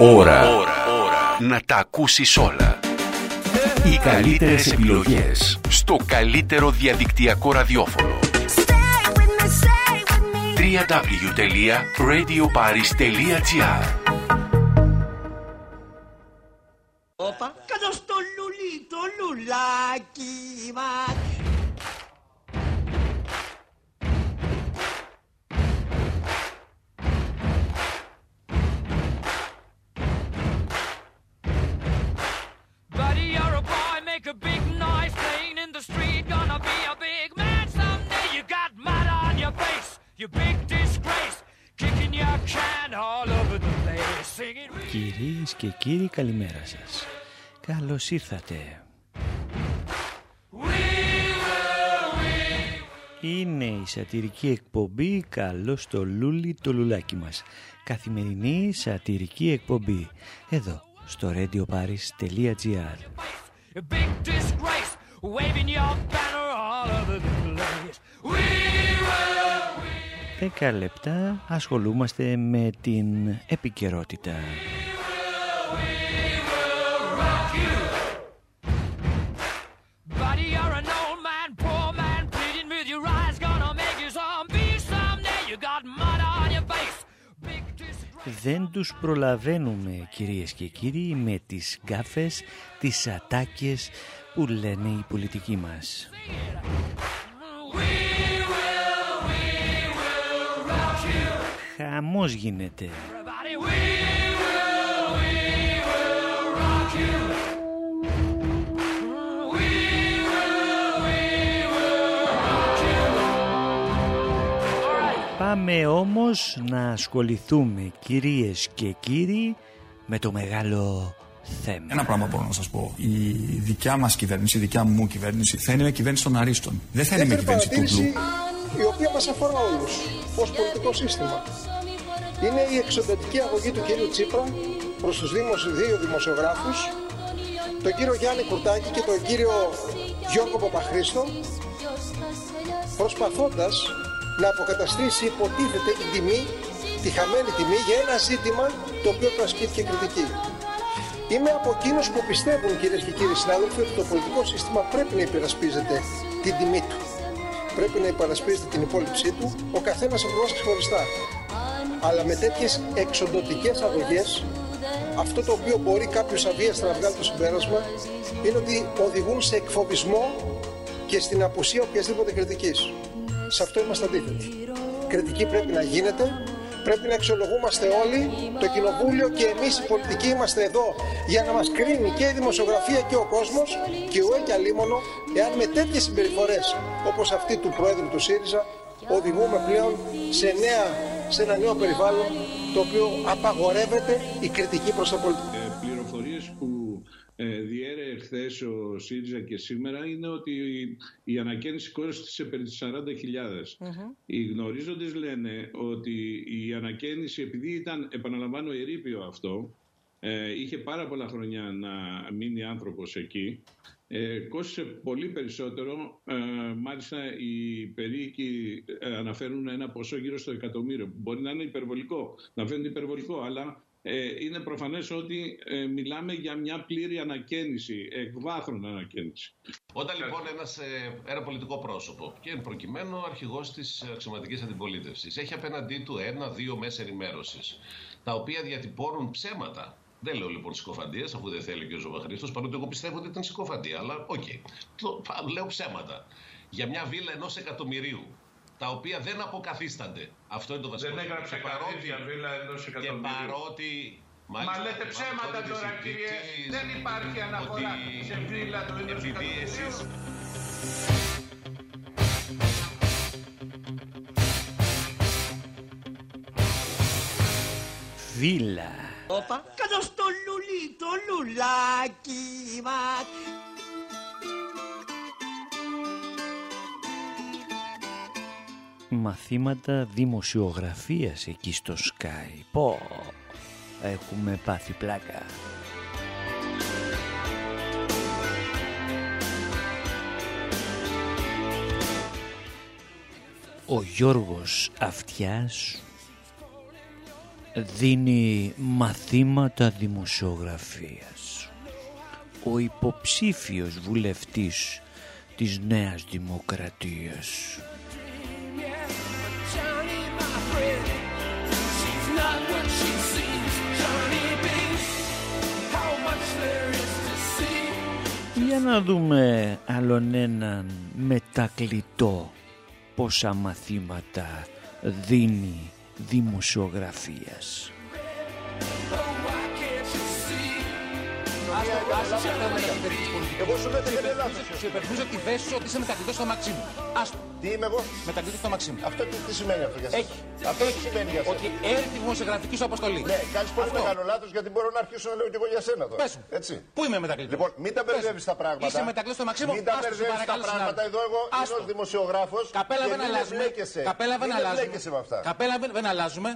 Ώρα. Να τα ακούσεις όλα. Οι καλύτερες επιλογές στο καλύτερο διαδικτυακό ραδιόφωνο. www.radioparis.gr Όπα, κάτω στο λουλί, το λουλάκι μας. Κυρίες και κύριοι καλημέρα σας. Καλώς ήρθατε. Είναι η σατυρική εκπομπή «Καλό στο λούλι το λουλάκι μας». Καθημερινή σατυρική εκπομπή. Εδώ, στο radioparis.gr A big disgrace. Waving your banner all over the place. We will. Δέκα λεπτά ασχολούμαστε με την επικαιρότητα. Δεν τους προλαβαίνουμε κυρίες και κύριοι με τις γκάφες, τις ατάκες που λένε οι πολιτικοί μας. Χαμός γίνεται. Everybody, we will, we will rock you. Πάμε όμως να ασχοληθούμε κυρίες και κύριοι με το μεγάλο θέμα. Ένα πράγμα μπορώ να σας πω. Η δικιά μας κυβέρνηση, η δικιά μου κυβέρνηση, θα είναι μια κυβέρνηση των αρίστων. Δεν θα είναι μια Δεύτερη κυβέρνηση του παρατήρηση, μπλου. η οποία μας αφορά όλους, ως πολιτικό σύστημα. Είναι η εξοδετική αγωγή του κύριου Τσίπρα προς τους δήμους, δύο δημοσιογράφους, τον κύριο Γιάννη Κουρτάκη και τον κύριο Γιώργο Παπαχρήστο, προσπαθώντας να αποκαταστήσει υποτίθεται την τιμή, τη χαμένη τιμή για ένα ζήτημα το οποίο του ασκήθηκε κριτική. Είμαι από εκείνους που πιστεύουν, κυρίες και κύριοι συνάδελφοι, ότι το πολιτικό σύστημα πρέπει να υπερασπίζεται την τιμή του. Πρέπει να υπερασπίζεται την υπόλοιψή του, ο καθένας από εμάς ξεχωριστά. Αλλά με τέτοιες εξοντοτικές αγωγές, αυτό το οποίο μπορεί κάποιος αβίαστα να βγάλει το συμπέρασμα είναι ότι οδηγούν σε εκφοβισμό και στην απουσία οποιασδήποτε κριτικής. Σε αυτό είμαστε αντίθετοι. Κριτική πρέπει να γίνεται, πρέπει να αξιολογούμαστε όλοι, το κοινοβούλιο και εμείς οι πολιτικοί είμαστε εδώ για να μας κρίνει και η δημοσιογραφία και ο κόσμος και ουέ και αλίμονο εάν με τέτοιες συμπεριφορές όπως αυτή του Πρόεδρου του ΣΥΡΙΖΑ οδηγούμε πλέον σε, νέα, σε ένα νέο περιβάλλον το οποίο απαγορεύεται η κριτική προς τα πολιτικά. Χθες ο ΣΥΡΙΖΑ και σήμερα είναι ότι η ανακαίνιση κόστησε περί τις 40.000. Οι γνωρίζοντες λένε ότι η ανακαίνιση, επειδή ήταν, επαναλαμβάνω, ερείπιο αυτό, ε, είχε πάρα πολλά χρόνια να μείνει άνθρωπος εκεί, ε, κόστησε πολύ περισσότερο. Ε, μάλιστα οι περίοικοι ε, αναφέρουν ένα ποσό γύρω στο εκατομμύριο. Μπορεί να είναι υπερβολικό, να φαίνεται υπερβολικό, αλλά ε, είναι προφανές ότι ε, μιλάμε για μια πλήρη ανακαίνιση, εκβάθρον ανακαίνιση. Όταν λοιπόν ένας, ε, ένα πολιτικό πρόσωπο και εν προκειμένου αρχηγός της αξιωματικής αντιπολίτευσης έχει απέναντί του ένα-δύο μέσα ενημέρωσης τα οποία διατυπώνουν ψέματα. Δεν λέω λοιπόν συκοφαντίες, αφού δεν θέλει και ο Ζωβαχρήστος, παρότι εγώ πιστεύω ότι ήταν συκοφαντία, αλλά οκ. Το- Λέω ψέματα. Για μια βίλα ενός εκατομμυρίου, τα οποία δεν αποκαθίστανται. Αυτό είναι το βασικό. Δεν θέμα. έγραψε Και κανείς παρότι- για βίλα ενός Και εκατομμυρίου. παρότι. Μα μάλιστα, λέτε μάλλον ψέματα τότε τώρα της κύριε. συζήτησης Δεν υπάρχει αναφορά ότι σε βίλα του ενός επειδή εκατομμυρίου. εσείς Βίλα. Όπα, κάτω στο λουλί, το λουλάκι μας. Μαθήματα δημοσιογραφίας εκεί στο Sky. Πω, έχουμε πάθει πλάκα. Ο Γιώργος Αυτιάς δίνει μαθήματα δημοσιογραφίας. Ο υποψήφιος βουλευτής της Νέας Δημοκρατίας. Για να δούμε άλλον έναν μετακλητό πόσα μαθήματα δίνει δημοσιογραφίας. Εγώ σου λέω ότι δεν είναι λάθος. Σου υπενθυμίζω τη θέση σου ότι είσαι μετακλητό στο μαξί μου. Άστο. Τι είμαι εγώ; Μετακλητό στο μαξί μου. Αυτό τι, τι σημαίνει αυτό για σένα; Έχει. Αυτό τι σημαίνει για σένα; Ότι έρθει η δημοσιογραφική σου αποστολή. Ναι, κάνεις πολύ Αυτό. μεγάλο λάθος γιατί μπορώ να αρχίσω να λέω και εγώ για σένα τώρα. Πες μου. Έτσι. Πού είμαι μετακλητό. Λοιπόν, μην τα μπερδεύεις τα πράγματα. Είσαι μετακλητό στο μαξί μου; Μην τα Άστο, σε μπερδεύεις τα παρακαλώ, πράγματα. συνάδελφε. Εδώ εγώ είμαι Άστο. ως δημοσιογράφος Καπέλα και δεν μην αλλάζουμε. εμπλέκεσαι. Καπέλα δεν Μην αλλάζουμε. εμπλέκεσαι με αυτά. Καπέλα δεν- δεν αλλάζουμε.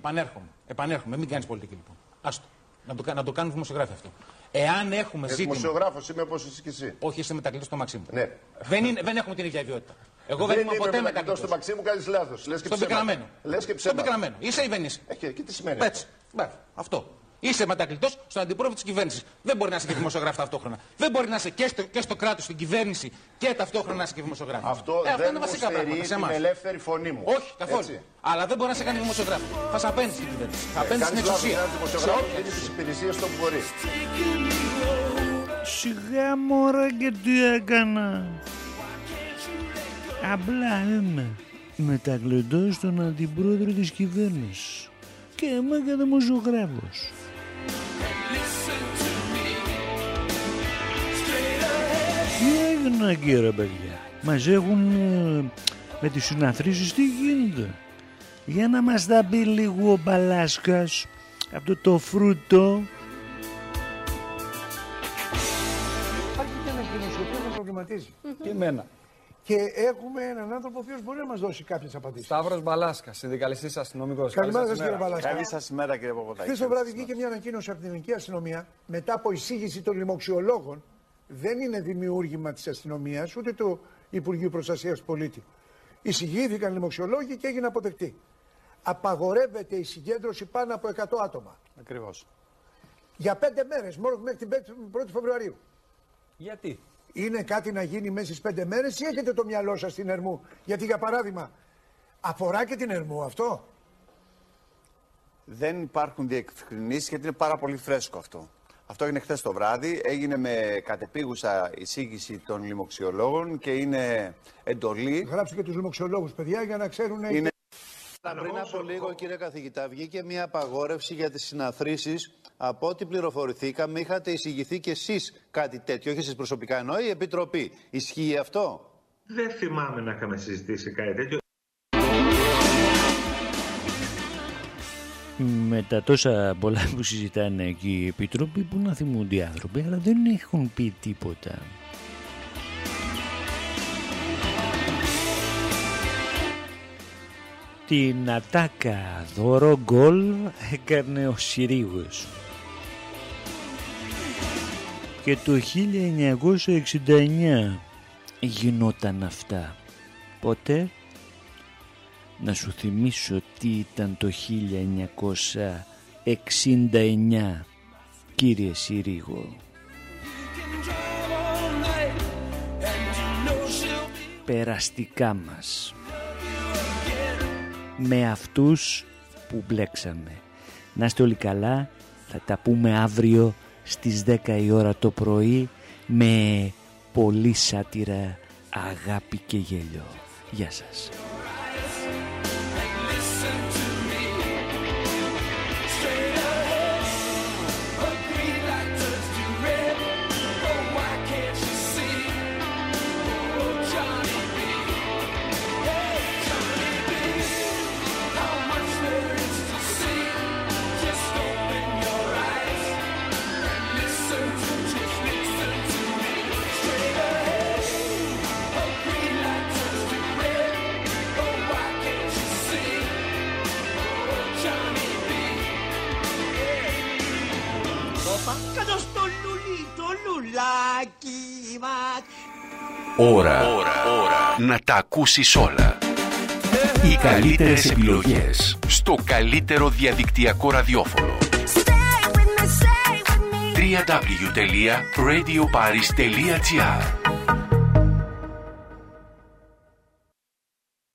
Επανέρχομαι. Επανέρχομαι. Μην κάνεις πολιτική λοιπόν. Άστο. Να το, κα- να το κάνουν δημοσιογράφοι αυτό. Εάν έχουμε Ε, ζήτημα. Δημοσιογράφος είμαι όπως είσαι και εσύ. Όχι, είσαι μετακλητό στο μαξί μου. Ναι. Δεν, είναι, δεν έχουμε την ίδια ιδιότητα. Εγώ δεν, δεν είμαι είμαι ποτέ μετακλητός μετακλητό. στο μαξί μου, κάνεις λάθος. Λες και Στον ψέματα. πικραμένο. Λες και Στον ψέματα. πικραμένο. Είσαι ή δεν είσαι. Ε, και, και τι σημαίνει Έτσι. Μπράβο. Αυτό. Είσαι μετακλητός στον αντιπρόεδρο της κυβέρνησης. Δεν μπορεί να είσαι και δημοσιογράφος ταυτόχρονα. Δεν μπορεί να είσαι και στο, και στο κράτος, στην κυβέρνηση και ταυτόχρονα να είσαι και δημοσιογράφος. Αυτό ε, αυτά δεν είναι μου βασικά στερεί πράγματα σε την εμάς. ελεύθερη φωνή μου. Όχι, καθόλου. Έτσι. Αλλά δεν μπορεί να σε κάνει δημοσιογράφος. Θα σε απένει στην κυβέρνηση. Θα απένει στην Κάνεις λάθος εξουσία. ένας δημοσιογράφος, δίνεις τις υπηρεσίες στο που μπορείς. Σιγά μωρά και τι έκανα. Απλά είμαι μετακλητός στον αντιπρόεδρο της κυβέρνησης και είμαι και δημοσιογράφος. Τι έγινε εκεί ρε παιδιά. Μας έχουν ε, με τις συναθρήσεις τι γίνεται; Για να μας τα πει λίγο ο Παλάσκας αυτό το φρούτο Υπάρχει και ένα κοινό ο οποίο με προβληματίζει. Και εμένα. Και έχουμε έναν άνθρωπο ο οποίος μπορεί να μας δώσει κάποιες απαντήσεις. Σταύρος Μπαλάσκας, συνδικαλιστής αστυνομικός. Καλημέρα σας κύριε Παλάσκα. Καλή σας ημέρα κύριε Παπαδάκη. Χθες το βράδυ βγήκε μια ανακοίνωση από την ελληνική αστυνομία μετά από εισήγηση των λοιμοξιολόγων. Δεν είναι δημιούργημα της αστυνομίας ούτε του Υπουργείου Προστασίας του Πολίτη. Εισηγήθηκαν λοιμοξιολόγοι και έγινε αποδεκτή. Απαγορεύεται η συγκέντρωση πάνω από 100 άτομα. Ακριβώς. Για πέντε μέρες, μόνο μέχρι την 1η Φεβρουαρίου. Γιατί; Είναι κάτι να γίνει μέσα στις πέντε μέρες ή έχετε το μυαλό σας στην Ερμού; Γιατί για παράδειγμα, αφορά και την Ερμού αυτό; Δεν υπάρχουν διευκρινήσεις γιατί είναι πάρα πολύ φρέσκο αυτό. Αυτό έγινε χθες το βράδυ. Έγινε με κατεπίγουσα εισήγηση των λοιμοξιολόγων και είναι εντολή. Γράψτε και τους λοιμοξιολόγους, παιδιά, για να ξέρουν. Είναι... Πριν από λίγο, κύριε καθηγητά, βγήκε μια απαγόρευση για τις συναθρήσεις. Από ό,τι πληροφορηθήκαμε, είχατε εισηγηθεί κι εσείς κάτι τέτοιο, όχι εσείς προσωπικά ενώ η Επιτροπή. Ισχύει αυτό; Δεν θυμάμαι να είχαμε συζητήσει κάτι τέτοιο. Με τα τόσα πολλά που συζητάνε εκεί οι επίτροποι που να θυμούνται οι άνθρωποι αλλά δεν έχουν πει τίποτα. Την ατάκα δώρο γκολ έκανε ο Συρίγος. Και το 1969 γινόταν αυτά. Πότε να σου θυμίσω τι ήταν το 1969 κύριε Συρίγο. Περαστικά μας. Με αυτούς που μπλέξαμε. Να είστε όλοι καλά, θα τα πούμε αύριο στις 10 η ώρα το πρωί με πολύ σάτυρα, αγάπη και γέλιο. Γεια σας. Ώρα. Να τα ακούσεις όλα. Οι καλύτερες επιλογές στο καλύτερο διαδικτυακό ραδιόφωνο. www.radioparis.gr